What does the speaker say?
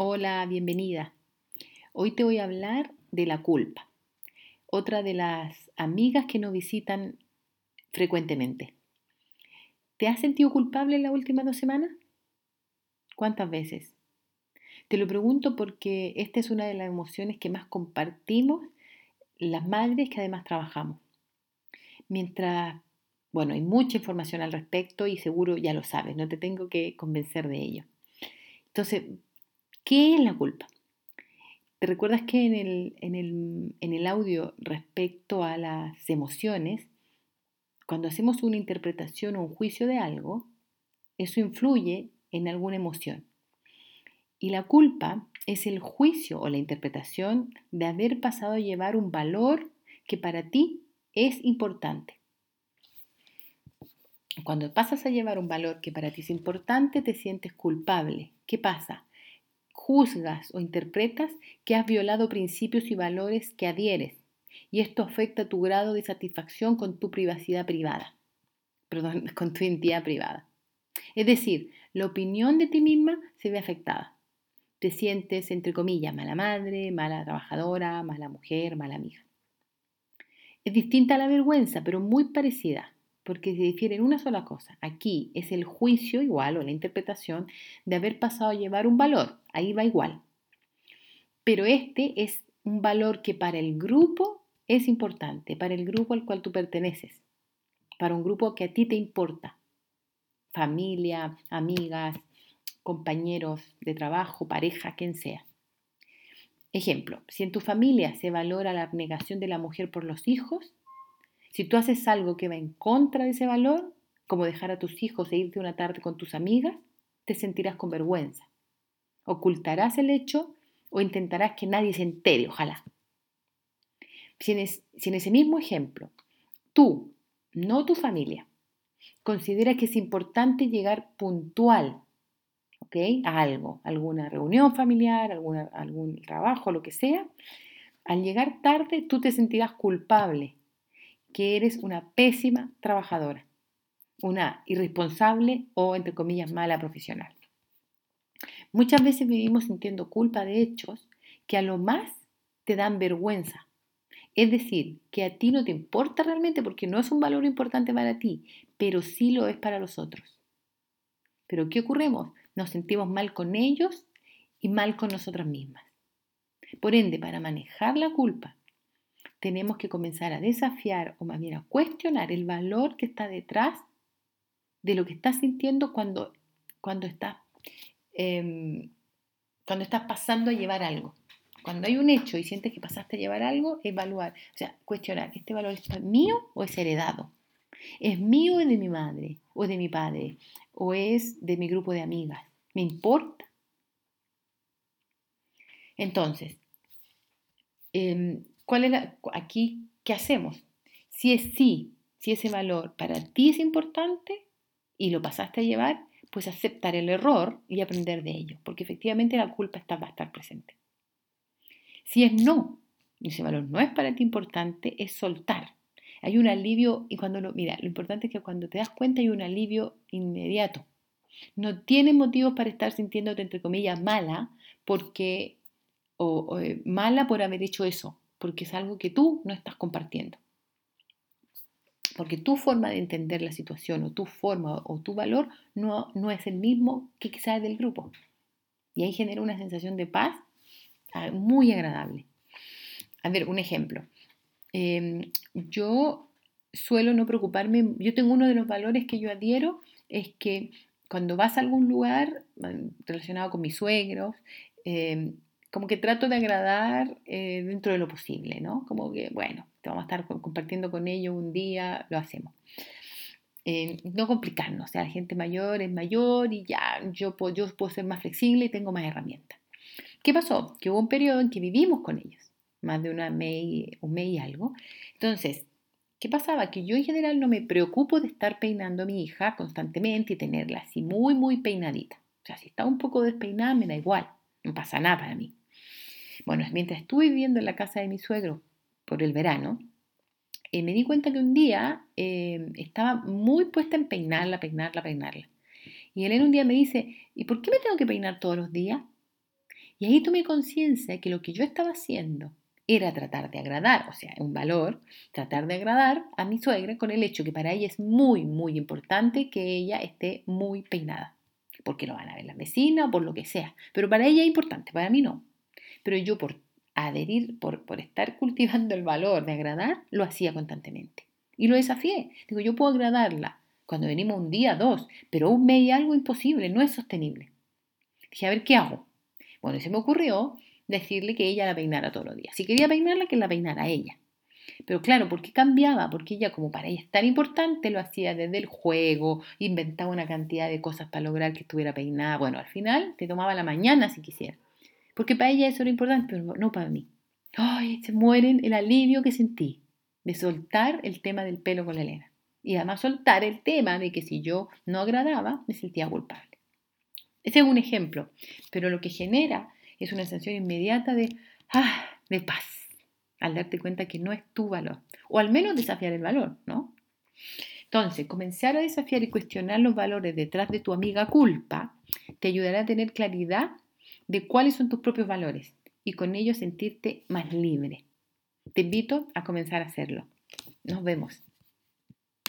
Hola, bienvenida. Hoy te voy a hablar de la culpa, otra de las amigas que nos visitan frecuentemente. ¿Te has sentido culpable en las últimas dos semanas? ¿Cuántas veces? Te lo pregunto porque esta es una de las emociones que más compartimos las madres que además trabajamos. Mientras, bueno, hay mucha información al respecto y seguro ya lo sabes, no te tengo que convencer de ello. Entonces, ¿Qué es la culpa? ¿Te recuerdas que en el, en, el, audio respecto a las emociones, cuando hacemos una interpretación o un juicio de algo, eso influye en alguna emoción? Y la culpa es el juicio o la interpretación de haber pasado a llevar un valor que para ti es importante. Cuando pasas a llevar un valor que para ti es importante, te sientes culpable. ¿Qué pasa? Juzgas o interpretas que has violado principios y valores que adhieres, y esto afecta tu grado de satisfacción con tu privacidad privada, perdón, con tu identidad privada. Es decir, la opinión de ti misma se ve afectada. Te sientes, entre comillas, mala madre, mala trabajadora, mala mujer, mala amiga. Es distinta a la vergüenza, pero muy parecida porque se difiere en una sola cosa. Aquí es el juicio igual o la interpretación de haber pasado a llevar un valor. Ahí va igual. Pero este es un valor que para el grupo es importante, para el grupo al cual tú perteneces, para un grupo que a ti te importa. Familia, amigas, compañeros de trabajo, pareja, quien sea. Ejemplo, si en tu familia se valora la abnegación de la mujer por los hijos, si tú haces algo que va en contra de ese valor, como dejar a tus hijos e irte una tarde con tus amigas, te sentirás con vergüenza. Ocultarás el hecho o intentarás que nadie se entere, ojalá. Si en, ese mismo ejemplo, tú, no tu familia, considera que es importante llegar puntual a algo, alguna reunión familiar, algún trabajo, lo que sea, al llegar tarde tú te sentirás culpable que eres una pésima trabajadora, una irresponsable o, entre comillas, mala profesional. Muchas veces vivimos sintiendo culpa de hechos que a lo más te dan vergüenza. Es decir, que a ti no te importa realmente porque no es un valor importante para ti, pero sí lo es para los otros. Pero ¿qué ocurremos? Nos sentimos mal con ellos y mal con nosotras mismas. Por ende, para manejar la culpa tenemos que comenzar a desafiar o más bien a cuestionar el valor que está detrás de lo que estás sintiendo cuando, cuando, estás, em, cuando estás pasando a llevar algo. Cuando hay un hecho y sientes que pasaste a llevar algo, evaluar, o sea, cuestionar, ¿este valor es mío o es heredado? ¿Es mío o es de mi madre o de mi padre o es de mi grupo de amigas? ¿Me importa? Entonces, eh, ¿Cuál es aquí qué hacemos? Si es sí, si ese valor para ti es importante y lo pasaste a llevar, pues aceptar el error y aprender de ello, porque efectivamente la culpa está, va a estar presente. Si es no, ese valor no es para ti importante, es soltar. Hay un alivio, y cuando lo, mira, lo importante es que cuando te das cuenta hay un alivio inmediato. No tienes motivos para estar sintiéndote, entre comillas, mala, porque, o eh, mala por haber hecho eso, porque es algo que tú no estás compartiendo. Porque tu forma de entender la situación o tu forma o tu valor no, no es el mismo que quizás del grupo. Y ahí genera una sensación de paz ah, muy agradable. A ver, un ejemplo. Em, yo suelo no preocuparme, yo tengo uno de los valores que yo adhiero, es que cuando vas a algún lugar relacionado con mis suegros, em, como que trato de agradar eh, dentro de lo posible, ¿no? Como que, bueno, te vamos a estar compartiendo con ellos un día, lo hacemos. Eh, no complicarnos, o sea, la gente mayor es mayor y ya yo puedo, yo puedo ser más flexible y tengo más herramientas. ¿Qué pasó? Que hubo un periodo en que vivimos con ellos, más de una mes, un mes y algo. Entonces, ¿qué pasaba? Que yo en general no me preocupo de estar peinando a mi hija constantemente y tenerla así muy, muy peinadita. O sea, si está un poco despeinada, me da igual, no pasa nada para mí. Bueno, mientras estuve viviendo en la casa de mi suegro por el verano, eh, me di cuenta que un día eh, estaba muy puesta en peinarla, peinarla, peinarla. Y él un día me dice, ¿y por qué me tengo que peinar todos los días? Y ahí tomé conciencia de que lo que yo estaba haciendo era tratar de agradar, o sea, un valor, tratar de agradar a mi suegra con el hecho que para ella es muy, muy importante que ella esté muy peinada, porque lo van a ver la vecina o por lo que sea, pero para ella es importante, para mí no. Pero yo por adherir, por, por estar cultivando el valor de agradar, lo hacía constantemente. Y lo desafié. Digo, yo puedo agradarla cuando venimos un día, dos, pero un mes y algo imposible, no es sostenible. Dije, a ver, ¿qué hago? Bueno, y se me ocurrió decirle que ella la peinara todos los días. Si quería peinarla, que la peinara ella. Pero claro, ¿por qué cambiaba? Porque ella, como para ella es tan importante, lo hacía desde el juego, inventaba una cantidad de cosas para lograr que estuviera peinada. Bueno, al final te tomaba la mañana si quisiera. Porque para ella eso era importante, pero no para mí. ¡Ay! Se mueren el alivio que sentí de soltar el tema del pelo con la Elena. Y además soltar el tema de que si yo no agradaba, me sentía culpable. Ese es un ejemplo, pero lo que genera es una sensación inmediata de, ah, de paz, al darte cuenta que no es tu valor, o al menos desafiar el valor, ¿no? Entonces, comenzar a desafiar y cuestionar los valores detrás de tu amiga culpa te ayudará a tener claridad de cuáles son tus propios valores y con ello sentirte más libre. Te invito a comenzar a hacerlo. Nos vemos.